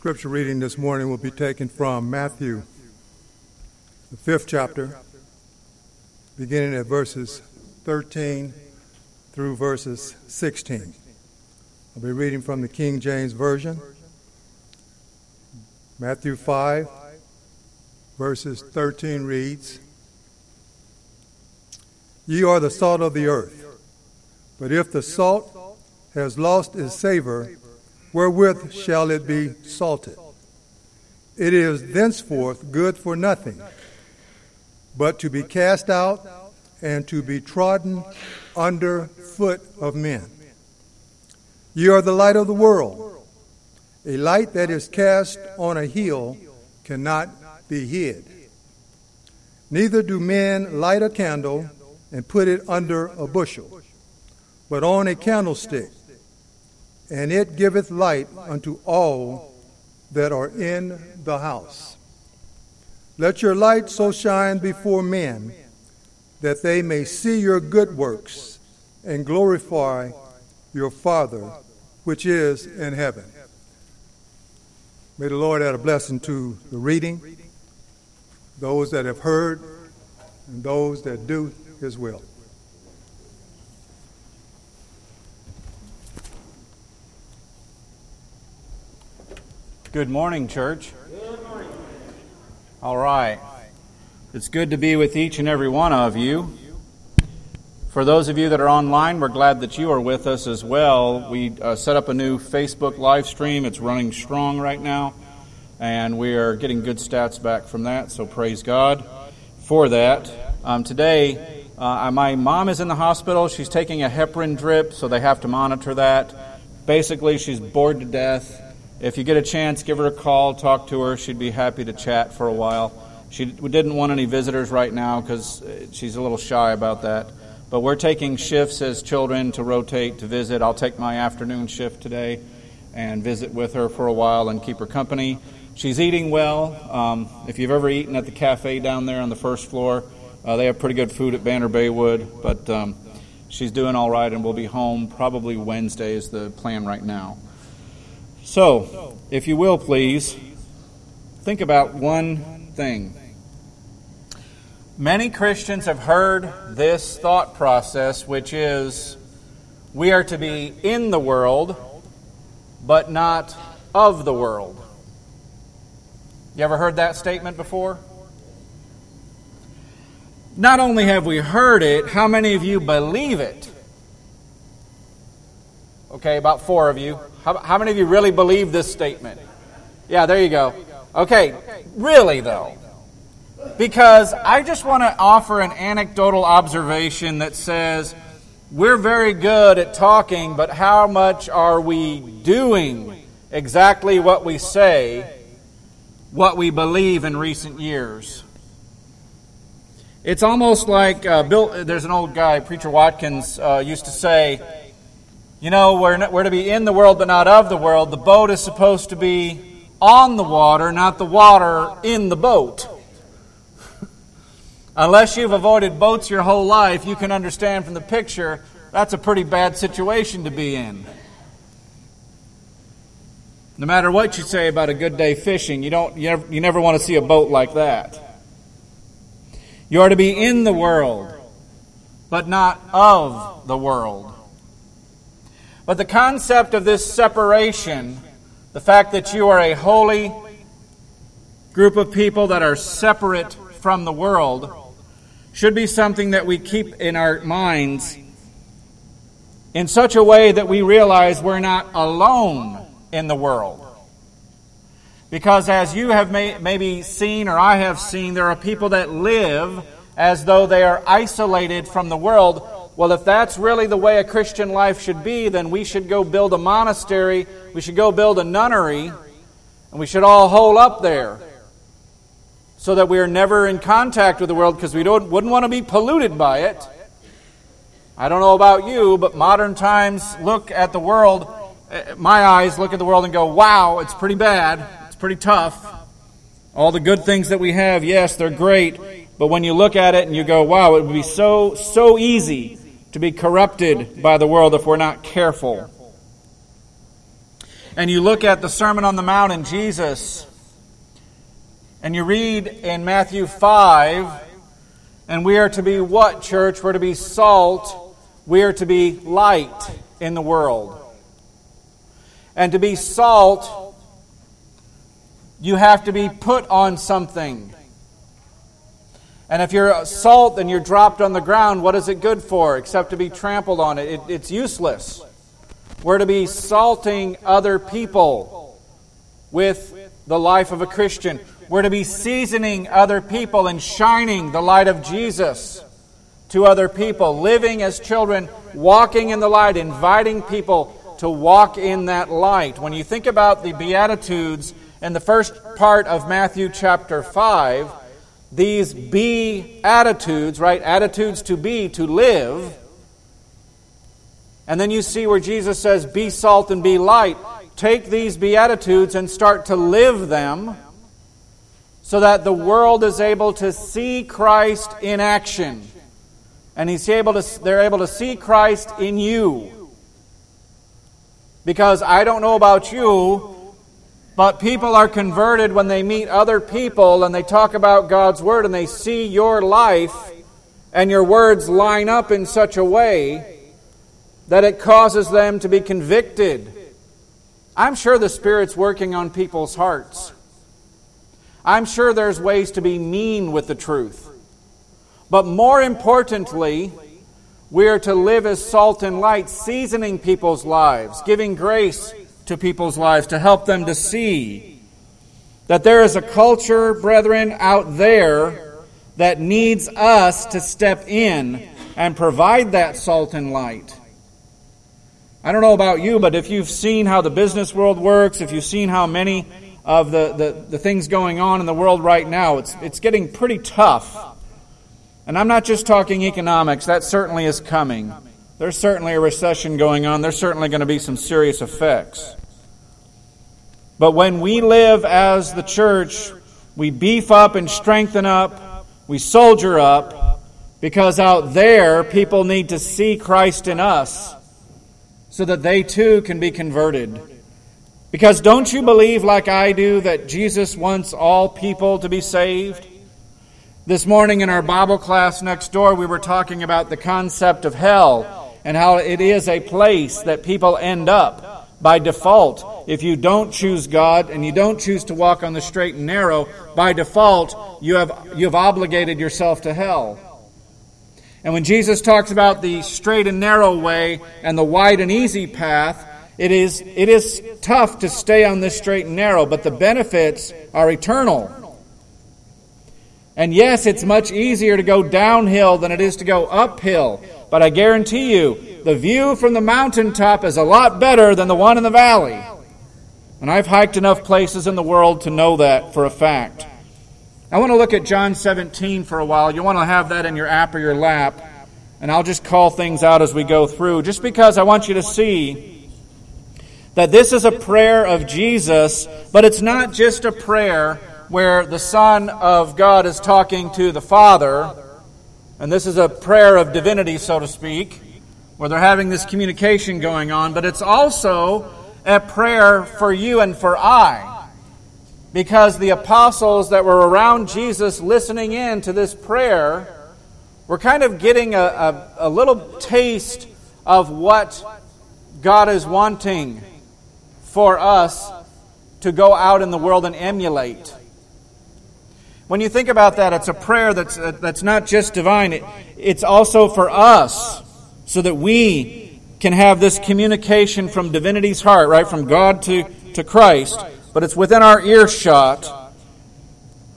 scripture reading this morning will be taken from Matthew, the fifth chapter, beginning at verses 13 through verses 16. I'll be reading from the King James Version. Matthew 5, verses 13 reads Ye are the salt of the earth, but if the salt has lost its savor, wherewith shall it be salted? It is thenceforth good for nothing, but to be cast out and to be trodden under foot of men. Ye are the light of the world. A light that is cast on a hill cannot be hid. Neither do men light a candle and put it under a bushel, but on a candlestick and it giveth light unto all that are in the house. Let your light so shine before men that they may see your good works and glorify your Father which is in heaven. May the Lord add a blessing to the reading, those that have heard, and those that do his will. Good morning, church. Good morning. All right. It's good to be with each and every one of you. For those of you that are online, we're glad that you are with us as well. We uh, set up a new Facebook live stream. It's running strong right now, and we are getting good stats back from that, so praise God for that. Um, today, uh, my mom is in the hospital. She's taking a heparin drip, so they have to monitor that. Basically, she's bored to death if you get a chance, give her a call, talk to her. She'd be happy to chat for a while. She we didn't want any visitors right now because uh, she's a little shy about that. But we're taking shifts as children to rotate to visit. I'll take my afternoon shift today and visit with her for a while and keep her company. She's eating well. Um, if you've ever eaten at the cafe down there on the first floor, uh, they have pretty good food at Banner Baywood. But um, she's doing all right, and we'll be home probably Wednesday is the plan right now. So, if you will, please, think about one thing. Many Christians have heard this thought process, which is we are to be in the world, but not of the world. You ever heard that statement before? Not only have we heard it, how many of you believe it? Okay, about four of you. How, how many of you really believe this statement? Yeah, there you go. Okay, really though. Because I just want to offer an anecdotal observation that says we're very good at talking, but how much are we doing exactly what we say, what we believe in recent years? It's almost like uh, Bill, there's an old guy, Preacher Watkins, uh, used to say, you know, we're, not, we're to be in the world but not of the world. The boat is supposed to be on the water, not the water in the boat. Unless you've avoided boats your whole life, you can understand from the picture that's a pretty bad situation to be in. No matter what you say about a good day fishing, you, don't, you, never, you never want to see a boat like that. You are to be in the world, but not of the world. But the concept of this separation, the fact that you are a holy group of people that are separate from the world, should be something that we keep in our minds in such a way that we realize we're not alone in the world. Because as you have may, maybe seen, or I have seen, there are people that live as though they are isolated from the world well, if that's really the way a Christian life should be, then we should go build a monastery, we should go build a nunnery, and we should all hole up there so that we are never in contact with the world because we don't, wouldn't want to be polluted by it. I don't know about you, but modern times look at the world, eh, my eyes look at the world and go, wow, it's pretty bad, it's pretty tough. All the good things that we have, yes, they're great, but when you look at it and you go, wow, it would be so, so easy to be corrupted by the world if we're not careful. and you look at the Sermon on the Mount and Jesus, and you read in Matthew 5, and we are to be what, church? We're to be salt. We are to be light in the world. And to be salt, you have to be put on something. And if you're salt and you're dropped on the ground, what is it good for except to be trampled on it? it it's useless. We're to be salting other people with the life of a Christian. We're to be seasoning other people and shining the light of Jesus to other people, living as children, walking in the light, inviting people to walk in that light. When you think about the Beatitudes in the first part of Matthew chapter 5, these be attitudes, right? Attitudes to be, to live and then you see where Jesus says, Be salt and be light. Take these Beatitudes and start to live them so that the world is able to see Christ in action. And he's able to, they're able to see Christ in you. Because I don't know about you, but people are converted when they meet other people and they talk about God's Word and they see your life and your words line up in such a way that it causes them to be convicted. I'm sure the Spirit's working on people's hearts. I'm sure there's ways to be mean with the truth. But more importantly, we are to live as salt and light, seasoning people's lives, giving grace to people's lives to help them to see that there is a culture, brethren, out there that needs us to step in and provide that salt and light. I don't know about you, but if you've seen how the business world works, if you've seen how many of the, the, the things going on in the world right now, it's, it's getting pretty tough. And I'm not just talking economics, that certainly is coming. There's certainly a recession going on, there's certainly going to be some serious effects. But when we live as the church, we beef up and strengthen up, we soldier up, because out there people need to see Christ in us so that they too can be converted. Because don't you believe, like I do, that Jesus wants all people to be saved? This morning in our Bible class next door, we were talking about the concept of hell and how it is a place that people end up by default. If you don't choose God and you don't choose to walk on the straight and narrow, by default, you have, you have obligated yourself to hell. And when Jesus talks about the straight and narrow way and the wide and easy path, it is, it is tough to stay on this straight and narrow, but the benefits are eternal. And yes, it's much easier to go downhill than it is to go uphill. But I guarantee you, the view from the mountaintop is a lot better than the one in the valley. And I've hiked enough places in the world to know that for a fact. I want to look at John 17 for a while. You want to have that in your app or your lap. And I'll just call things out as we go through, just because I want you to see that this is a prayer of Jesus, but it's not just a prayer where the Son of God is talking to the Father, and this is a prayer of divinity, so to speak, where they're having this communication going on, but it's also a prayer for you and for I. Because the apostles that were around Jesus listening in to this prayer were kind of getting a, a, a, little taste of what God is wanting for us to go out in the world and emulate. When you think about that, it's a prayer that's, uh, that's not just divine, it, it's also for us so that we can have this communication from divinity's heart, right? From God to, to Christ but it's within our earshot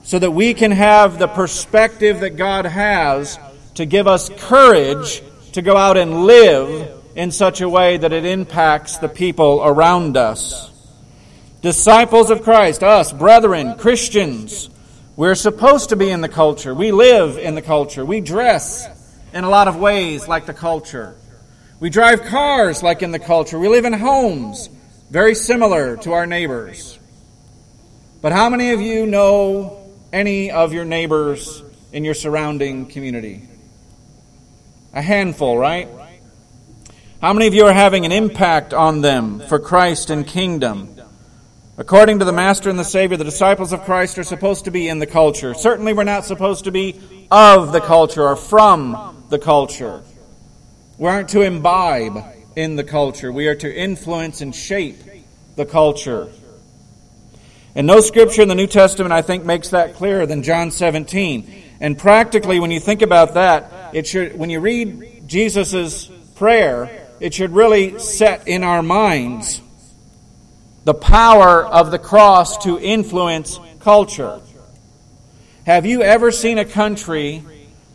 so that we can have the perspective that God has to give us courage to go out and live in such a way that it impacts the people around us. Disciples of Christ, us, brethren, Christians, we're supposed to be in the culture. We live in the culture. We dress in a lot of ways like the culture. We drive cars like in the culture. We live in homes very similar to our neighbors. But how many of you know any of your neighbors in your surrounding community? A handful, right? How many of you are having an impact on them for Christ and kingdom? According to the Master and the Savior, the disciples of Christ are supposed to be in the culture. Certainly, we're not supposed to be of the culture or from the culture. We aren't to imbibe in the culture. We are to influence and shape the culture. And no scripture in the New Testament, I think, makes that clearer than John 17. And practically, when you think about that, it should, when you read Jesus' prayer, it should really set in our minds the power of the cross to influence culture. Have you ever seen a country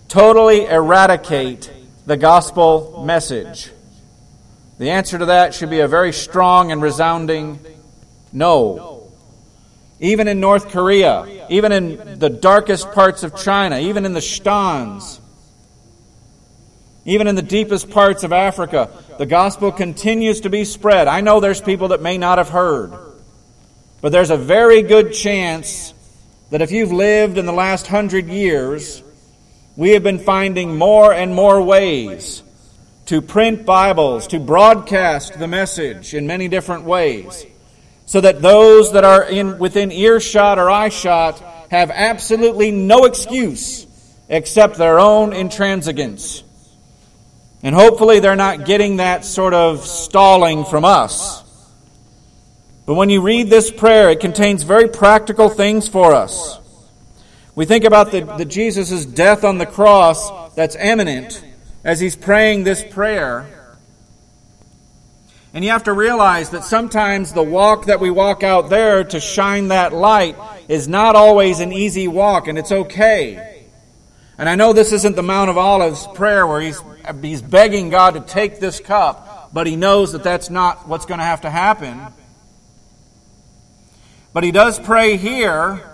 totally eradicate the gospel message? The answer to that should be a very strong and resounding no. Even in North Korea, even in the darkest parts of China, even in the Shtans, even in the deepest parts of Africa, the gospel continues to be spread. I know there's people that may not have heard, but there's a very good chance that if you've lived in the last hundred years, we have been finding more and more ways to print Bibles, to broadcast the message in many different ways, so that those that are in, within earshot or eyeshot have absolutely no excuse except their own intransigence. And hopefully they're not getting that sort of stalling from us. But when you read this prayer, it contains very practical things for us. We think about the, the Jesus' death on the cross that's imminent as he's praying this prayer. And you have to realize that sometimes the walk that we walk out there to shine that light is not always an easy walk, and it's okay. And I know this isn't the Mount of Olives prayer where he's, he's begging God to take this cup, but he knows that that's not what's going to have to happen. But he does pray here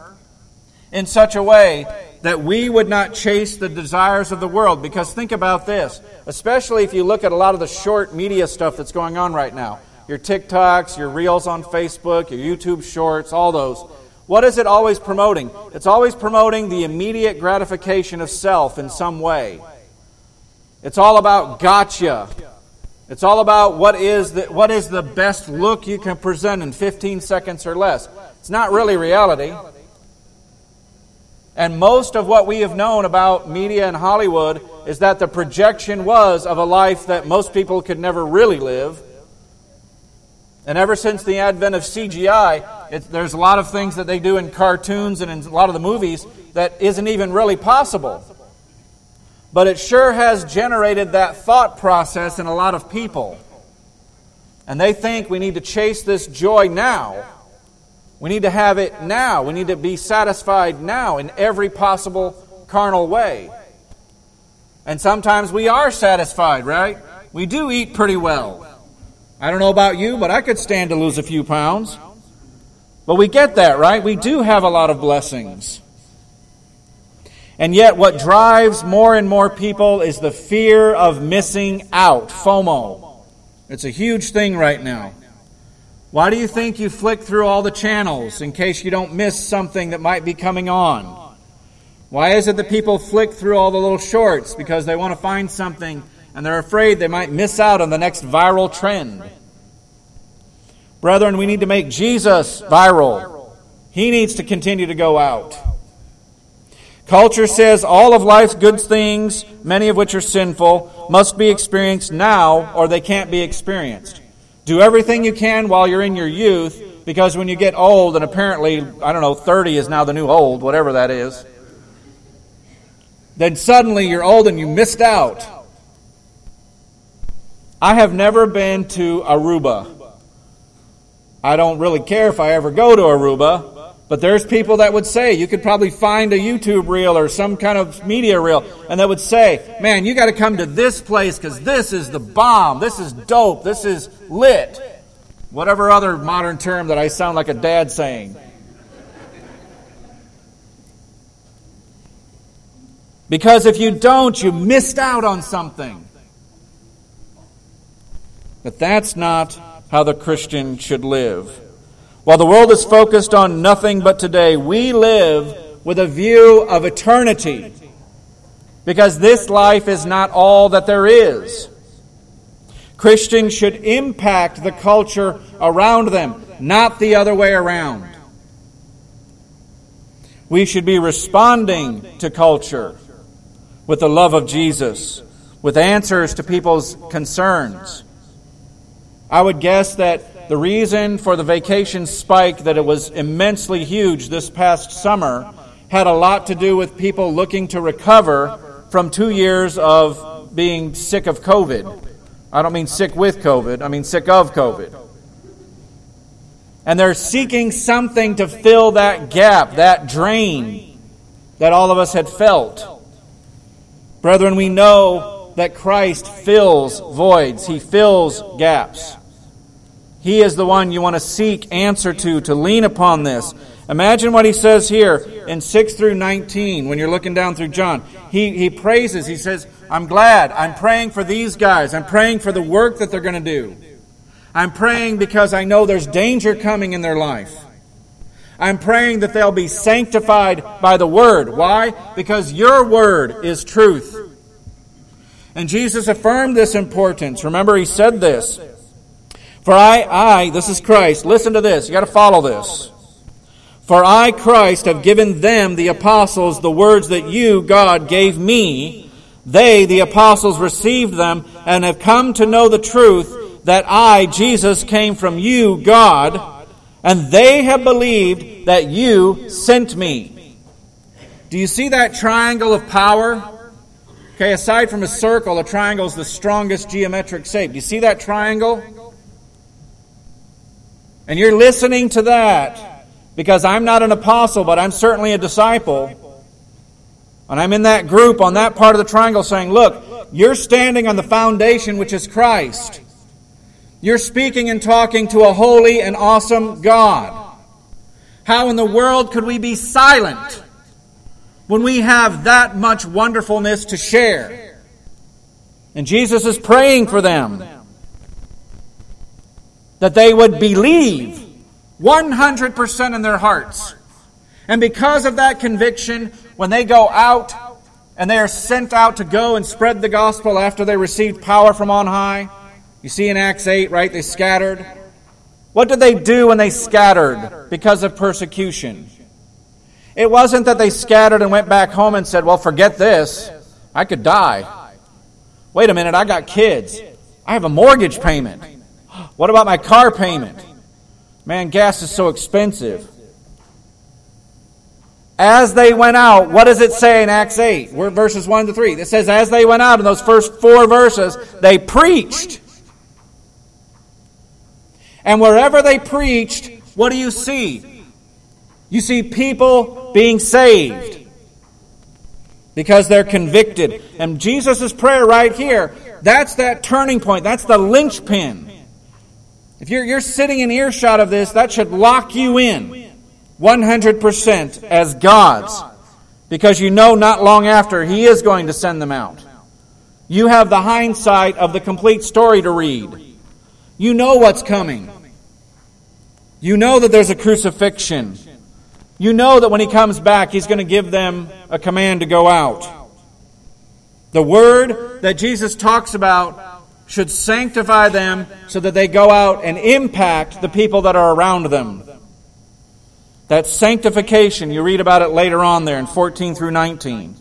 in such a way that we would not chase the desires of the world. Because think about this, especially if you look at a lot of the short media stuff that's going on right now your TikToks, your Reels on Facebook, your YouTube Shorts, all those. What is it always promoting? It's always promoting the immediate gratification of self in some way. It's all about gotcha. It's all about what is the, what is the best look you can present in 15 seconds or less. It's not really reality. And most of what we have known about media and Hollywood is that the projection was of a life that most people could never really live. And ever since the advent of CGI, it, there's a lot of things that they do in cartoons and in a lot of the movies that isn't even really possible. But it sure has generated that thought process in a lot of people. And they think we need to chase this joy now we need to have it now. We need to be satisfied now in every possible carnal way. And sometimes we are satisfied, right? We do eat pretty well. I don't know about you, but I could stand to lose a few pounds. But we get that, right? We do have a lot of blessings. And yet, what drives more and more people is the fear of missing out, FOMO. It's a huge thing right now. Why do you think you flick through all the channels in case you don't miss something that might be coming on? Why is it that people flick through all the little shorts? Because they want to find something and they're afraid they might miss out on the next viral trend. Brethren, we need to make Jesus viral. He needs to continue to go out. Culture says all of life's good things, many of which are sinful, must be experienced now or they can't be experienced. Do everything you can while you're in your youth, because when you get old, and apparently, I don't know, 30 is now the new old, whatever that is, then suddenly you're old and you missed out. I have never been to Aruba. I don't really care if I ever go to Aruba but there's people that would say, you could probably find a YouTube reel or some kind of media reel, and that would say, man, you got to come to this place because this is the bomb. This is dope. This is lit. Whatever other modern term that I sound like a dad saying. Because if you don't, you missed out on something. But that's not how the Christian should live. While the world is focused on nothing but today, we live with a view of eternity because this life is not all that there is. Christians should impact the culture around them. not the other way around. We should be responding to culture with the love of Jesus, with answers to people's concerns. I would guess that the reason for the vacation spike that it was immensely huge this past summer had a lot to do with people looking to recover from two years of being sick of COVID. I don't mean sick with COVID, I mean sick of COVID. And they're seeking something to fill that gap, that drain that all of us had felt. Brethren, we know that Christ fills voids, He fills gaps. He is the one you want to seek answer to, to lean upon this. Imagine what he says here in 6 through 19 when you're looking down through John. He, he praises, he says, I'm glad. I'm praying for these guys. I'm praying for the work that they're going to do. I'm praying because I know there's danger coming in their life. I'm praying that they'll be sanctified by the Word. Why? Because your Word is truth. And Jesus affirmed this importance. Remember, he said this. For I, I, this is Christ, listen to this, you got to follow this. For I, Christ, have given them, the apostles, the words that you, God, gave me. They, the apostles, received them and have come to know the truth that I, Jesus, came from you, God, and they have believed that you sent me. Do you see that triangle of power? Okay, aside from a circle, a triangle is the strongest geometric shape. Do you see that triangle? And you're listening to that because I'm not an apostle, but I'm certainly a disciple. And I'm in that group on that part of the triangle saying, look, you're standing on the foundation which is Christ. You're speaking and talking to a holy and awesome God. How in the world could we be silent when we have that much wonderfulness to share? And Jesus is praying for them that they would believe 100% in their hearts. And because of that conviction, when they go out and they are sent out to go and spread the gospel after they received power from on high, you see in Acts 8, right? They scattered. What did they do when they scattered because of persecution? It wasn't that they scattered and went back home and said, Well, forget this. I could die. Wait a minute, I got kids. I have a mortgage payment. What about my car payment? Man, gas is so expensive. As they went out, what does it say in Acts 8? We're verses 1 to 3. It says, as they went out in those first four verses, they preached. And wherever they preached, what do you see? You see people being saved because they're convicted. And Jesus' prayer right here, that's that turning point. That's the linchpin. If you're, you're sitting in earshot of this, that should lock you in 100% as God's. Because you know not long after He is going to send them out. You have the hindsight of the complete story to read. You know what's coming. You know that there's a crucifixion. You know that when He comes back, He's going to give them a command to go out. The word that Jesus talks about should sanctify them so that they go out and impact the people that are around them. That sanctification, you read about it later on there in 14 through 19.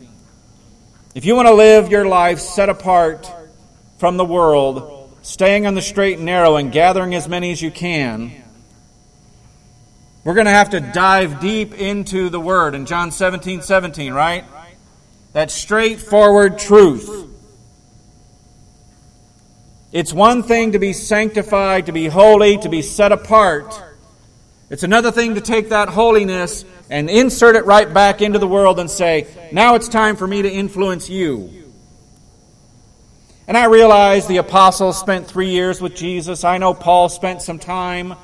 If you want to live your life set apart from the world, staying on the straight and narrow and gathering as many as you can, we're going to have to dive deep into the Word in John 17 17, right? That straightforward truth. It's one thing to be sanctified, to be holy, to be set apart. It's another thing to take that holiness and insert it right back into the world and say, now it's time for me to influence you. And I realize the apostles spent three years with Jesus. I know Paul spent some time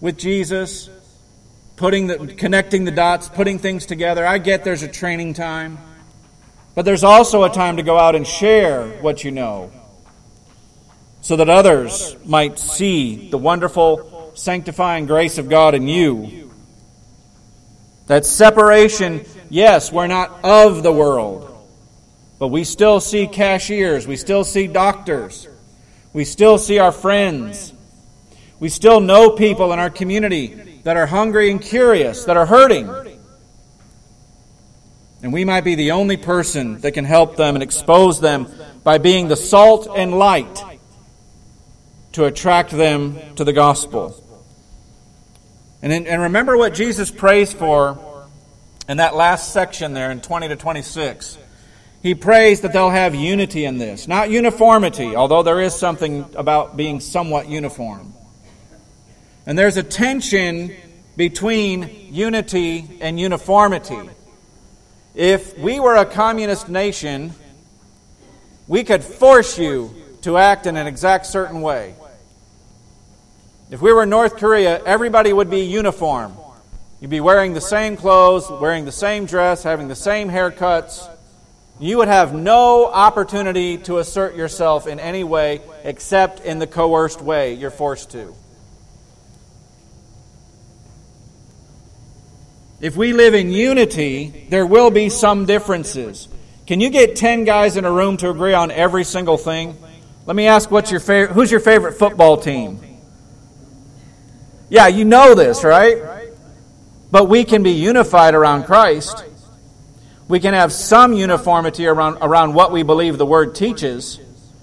with Jesus, putting the, connecting the dots, putting things together. I get there's a training time. But there's also a time to go out and share what you know so that others might see the wonderful sanctifying grace of God in you. That separation, yes, we're not of the world, but we still see cashiers, we still see doctors, we still see our friends, We still know people in our community that are hungry and curious, that are hurting. And we might be the only person that can help them and expose them by being the salt and light to attract them to the gospel. And, in, and remember what Jesus prays for in that last section there in 20 to 26. He prays that they'll have unity in this, not uniformity, although there is something about being somewhat uniform. And there's a tension between unity and uniformity. If we were a communist nation, we could force you to act in an exact certain way. If we were North Korea, everybody would be uniform. You'd be wearing the same clothes, wearing the same dress, having the same haircuts. You would have no opportunity to assert yourself in any way except in the coerced way you're forced to. If we live in unity, there will be some differences. Can you get 10 guys in a room to agree on every single thing? Let me ask what's your favorite who's your favorite football team? Yeah, you know this, right? But we can be unified around Christ. We can have some uniformity around, around what we believe the Word teaches,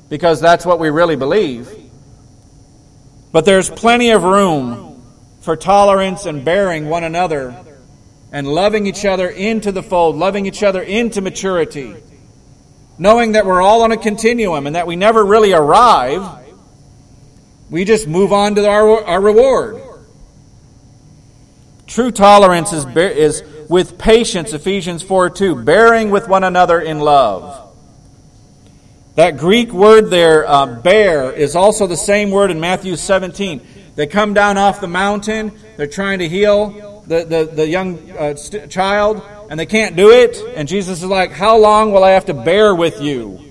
because that's what we really believe. But there's plenty of room for tolerance and bearing one another and loving each other into the fold, loving each other into maturity, knowing that we're all on a continuum and that we never really arrive. We just move on to our, our reward. True tolerance is, is with patience, Ephesians 4 2, bearing with one another in love. That Greek word there, uh, bear, is also the same word in Matthew 17. They come down off the mountain, they're trying to heal the, the, the young uh, st- child, and they can't do it. And Jesus is like, How long will I have to bear with you?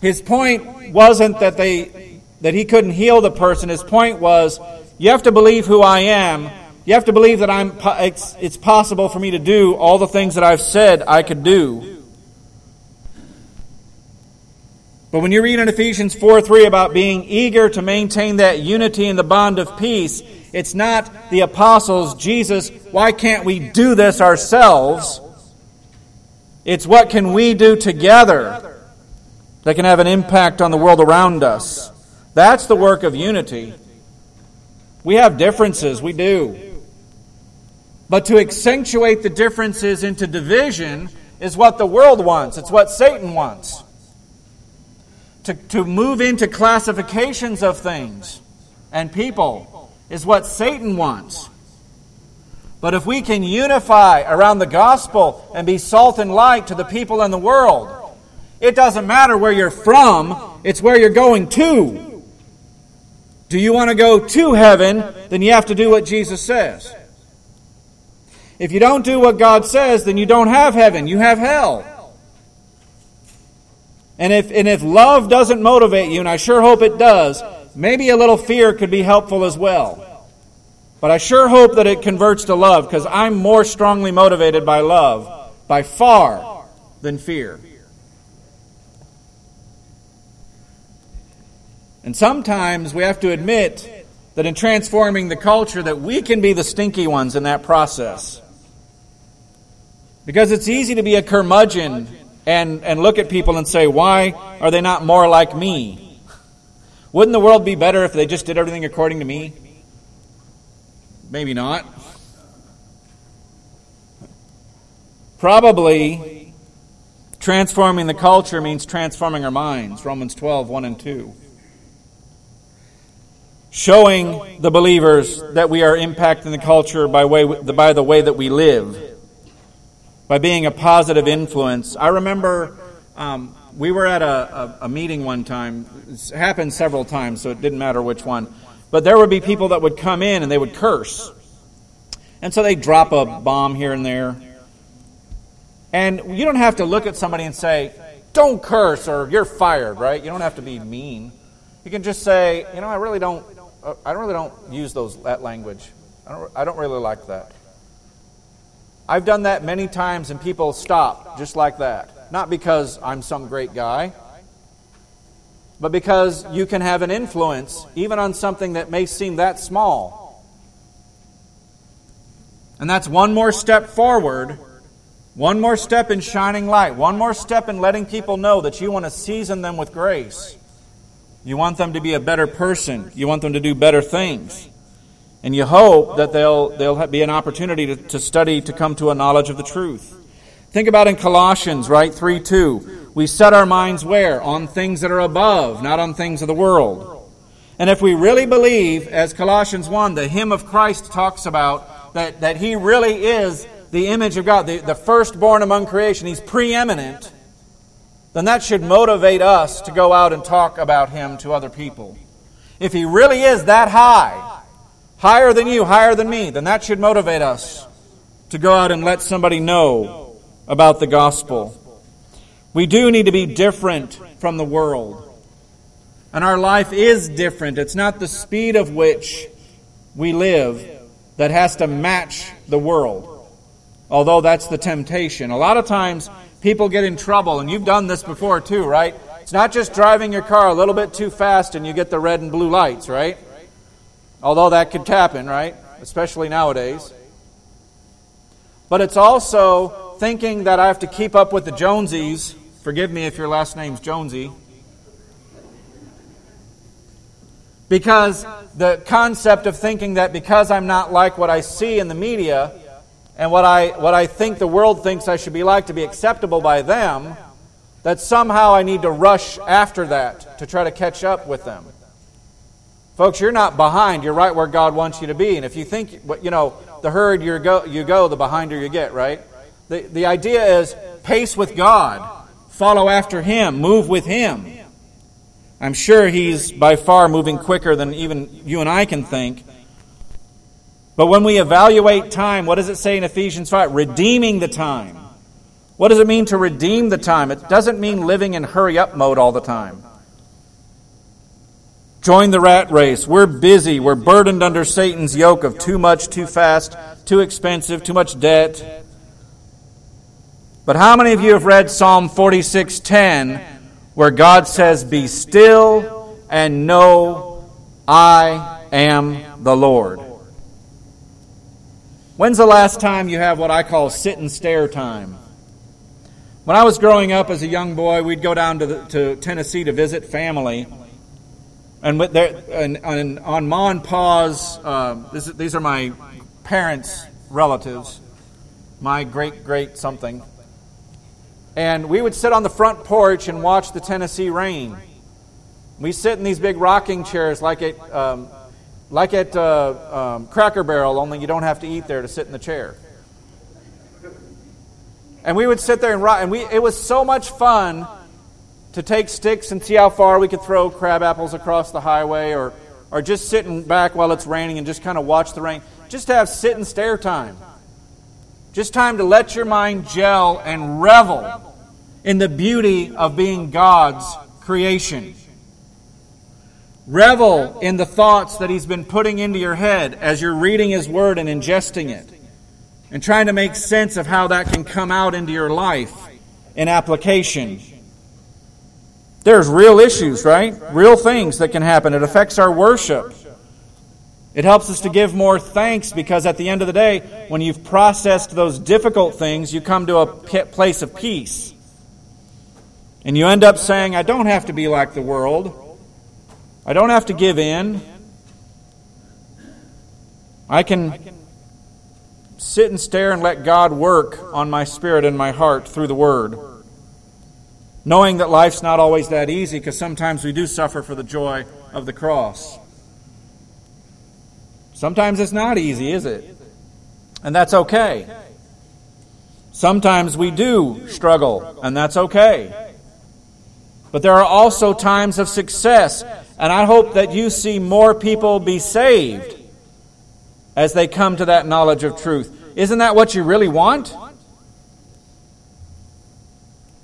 His point wasn't that, they, that he couldn't heal the person, his point was, you have to believe who I am. You have to believe that I'm, it's, it's possible for me to do all the things that I've said I could do. But when you read in Ephesians 4 3 about being eager to maintain that unity in the bond of peace, it's not the apostles, Jesus, why can't we do this ourselves? It's what can we do together that can have an impact on the world around us. That's the work of unity. We have differences, we do. But to accentuate the differences into division is what the world wants, it's what Satan wants. To, to move into classifications of things and people is what Satan wants. But if we can unify around the gospel and be salt and light to the people in the world, it doesn't matter where you're from, it's where you're going to. Do you want to go to heaven? Then you have to do what Jesus says. If you don't do what God says, then you don't have heaven. You have hell. And if, and if love doesn't motivate you, and I sure hope it does, maybe a little fear could be helpful as well. But I sure hope that it converts to love because I'm more strongly motivated by love by far than fear. And sometimes we have to admit that in transforming the culture that we can be the stinky ones in that process. Because it's easy to be a curmudgeon and, and look at people and say, why are they not more like me? Wouldn't the world be better if they just did everything according to me? Maybe not. Probably transforming the culture means transforming our minds. Romans 12, 1 and 2 showing the believers that we are impacting the culture by, way, by the way that we live, by being a positive influence. I remember um, we were at a, a, a meeting one time. It's happened several times, so it didn't matter which one. But there would be people that would come in and they would curse. And so they drop a bomb here and there. And you don't have to look at somebody and say, don't curse or you're fired, right? You don't have to be mean. You can just say, you know, I really don't I really don't use those that language. I don't, I don't really like that. I've done that many times and people stop just like that. Not because I'm some great guy, but because you can have an influence even on something that may seem that small. And that's one more step forward, one more step in shining light, one more step in letting people know that you want to season them with grace. You want them to be a better person. You want them to do better things. And you hope that they'll, they'll be an opportunity to, to study to come to a knowledge of the truth. Think about in Colossians, right? 3 2. We set our minds where? On things that are above, not on things of the world. And if we really believe, as Colossians 1, the hymn of Christ talks about, that, that he really is the image of God, the, the firstborn among creation, he's preeminent, then that should motivate us to go out and talk about him to other people. If he really is that high, higher than you, higher than me, then that should motivate us to go out and let somebody know about the gospel. We do need to be different from the world. And our life is different. It's not the speed of which we live that has to match the world. Although that's the temptation. A lot of times people get in trouble, and you've done this before too, right? It's not just driving your car a little bit too fast and you get the red and blue lights, right? Although that could happen, right? Especially nowadays. But it's also thinking that I have to keep up with the Jonesies. Forgive me if your last name's Jonesy. Because the concept of thinking that because I'm not like what I see in the media and what I, what I think the world thinks I should be like to be acceptable by them, that somehow I need to rush after that to try to catch up with them. Folks, you're not behind. You're right where God wants you to be. And if you think, you know, the herd you go, you go, the behinder you get, right? The, the idea is pace with God, follow after Him, move with Him. I'm sure He's by far moving quicker than even you and I can think. But when we evaluate time, what does it say in Ephesians 5? Redeeming the time. What does it mean to redeem the time? It doesn't mean living in hurry up mode all the time. Join the rat race. We're busy. We're burdened under Satan's yoke of too much, too fast, too expensive, too much debt. But how many of you have read Psalm 46:10 where God says, "Be still and know I am the Lord"? When's the last time you have what I call sit and stare time? When I was growing up as a young boy, we'd go down to, the, to Tennessee to visit family. And, there, and, and on Ma and Pa's, uh, this, these are my parents' relatives, my great great something. And we would sit on the front porch and watch the Tennessee rain. We sit in these big rocking chairs like at, um, like at uh, um, Cracker Barrel, only you don't have to eat there to sit in the chair. And we would sit there and rock, and we, it was so much fun to take sticks and see how far we could throw crab apples across the highway or, or just sitting back while it's raining and just kind of watch the rain. Just have sit and stare time. Just time to let your mind gel and revel in the beauty of being God's creation. Revel in the thoughts that He's been putting into your head as you're reading His Word and ingesting it, and trying to make sense of how that can come out into your life in application. There's real issues, right? Real things that can happen. It affects our worship. It helps us to give more thanks because at the end of the day, when you've processed those difficult things, you come to a place of peace. And you end up saying, I don't have to be like the world. I don't have to give in. I can sit and stare and let God work on my spirit and my heart through the Word knowing that life's not always that easy because sometimes we do suffer for the joy of the cross. Sometimes it's not easy, is it? And that's okay. Sometimes we do struggle, and that's okay. But there are also times of success, and I hope that you see more people be saved as they come to that knowledge of truth. Isn't that what you really want?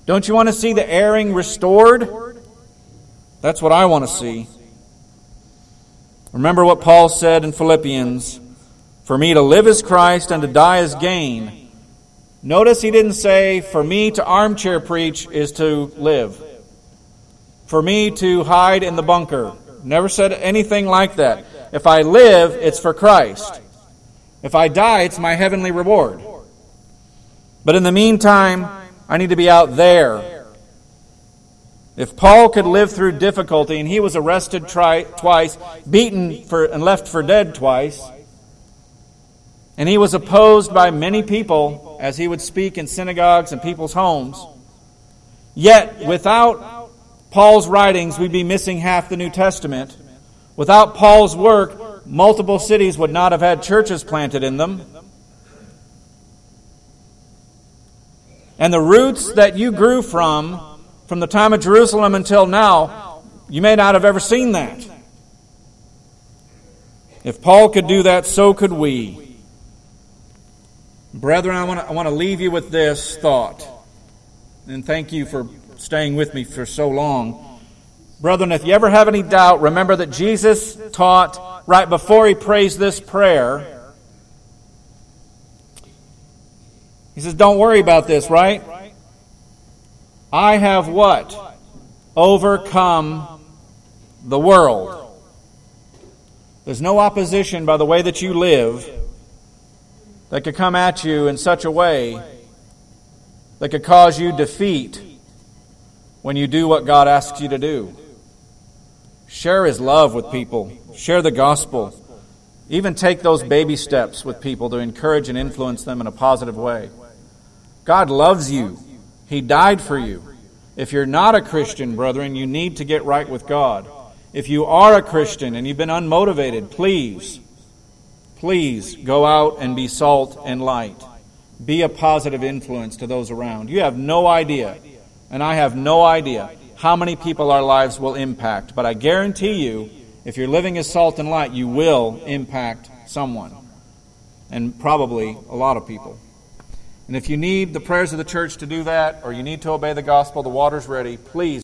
Don't you want to see the erring restored? That's what I want to see. Remember what Paul said in Philippians For me to live is Christ and to die is gain. Notice he didn't say, For me to armchair preach is to live. For me to hide in the bunker. Never said anything like that. If I live, it's for Christ. If I die, it's my heavenly reward. But in the meantime, I need to be out there. If Paul could live through difficulty and he was arrested tri- twice, beaten for, and left for dead twice, and he was opposed by many people as he would speak in synagogues and people's homes, yet without Paul's writings, we'd be missing half the New Testament. Without Paul's work, multiple cities would not have had churches planted in them. And the roots that you grew from, from the time of Jerusalem until now, you may not have ever seen that. If Paul could do that, so could we. Brethren, I want to, I want to leave you with this thought. And thank you for staying with me for so long. Brethren, if you ever have any doubt, remember that Jesus taught right before he prays this prayer He says, Don't worry about this, right? I have what? Overcome the world. There's no opposition by the way that you live that could come at you in such a way that could cause you defeat when you do what God asks you to do. Share His love with people, share the gospel. Even take those baby steps with people to encourage and influence them in a positive way. God loves you. He died for you. If you're not a Christian, brethren, you need to get right with God. If you are a Christian and you've been unmotivated, please, please go out and be salt and light. Be a positive influence to those around. You have no idea, and I have no idea, how many people our lives will impact. But I guarantee you, if you're living as salt and light, you will impact someone, and probably a lot of people. And if you need the prayers of the church to do that, or you need to obey the gospel, the water's ready. Please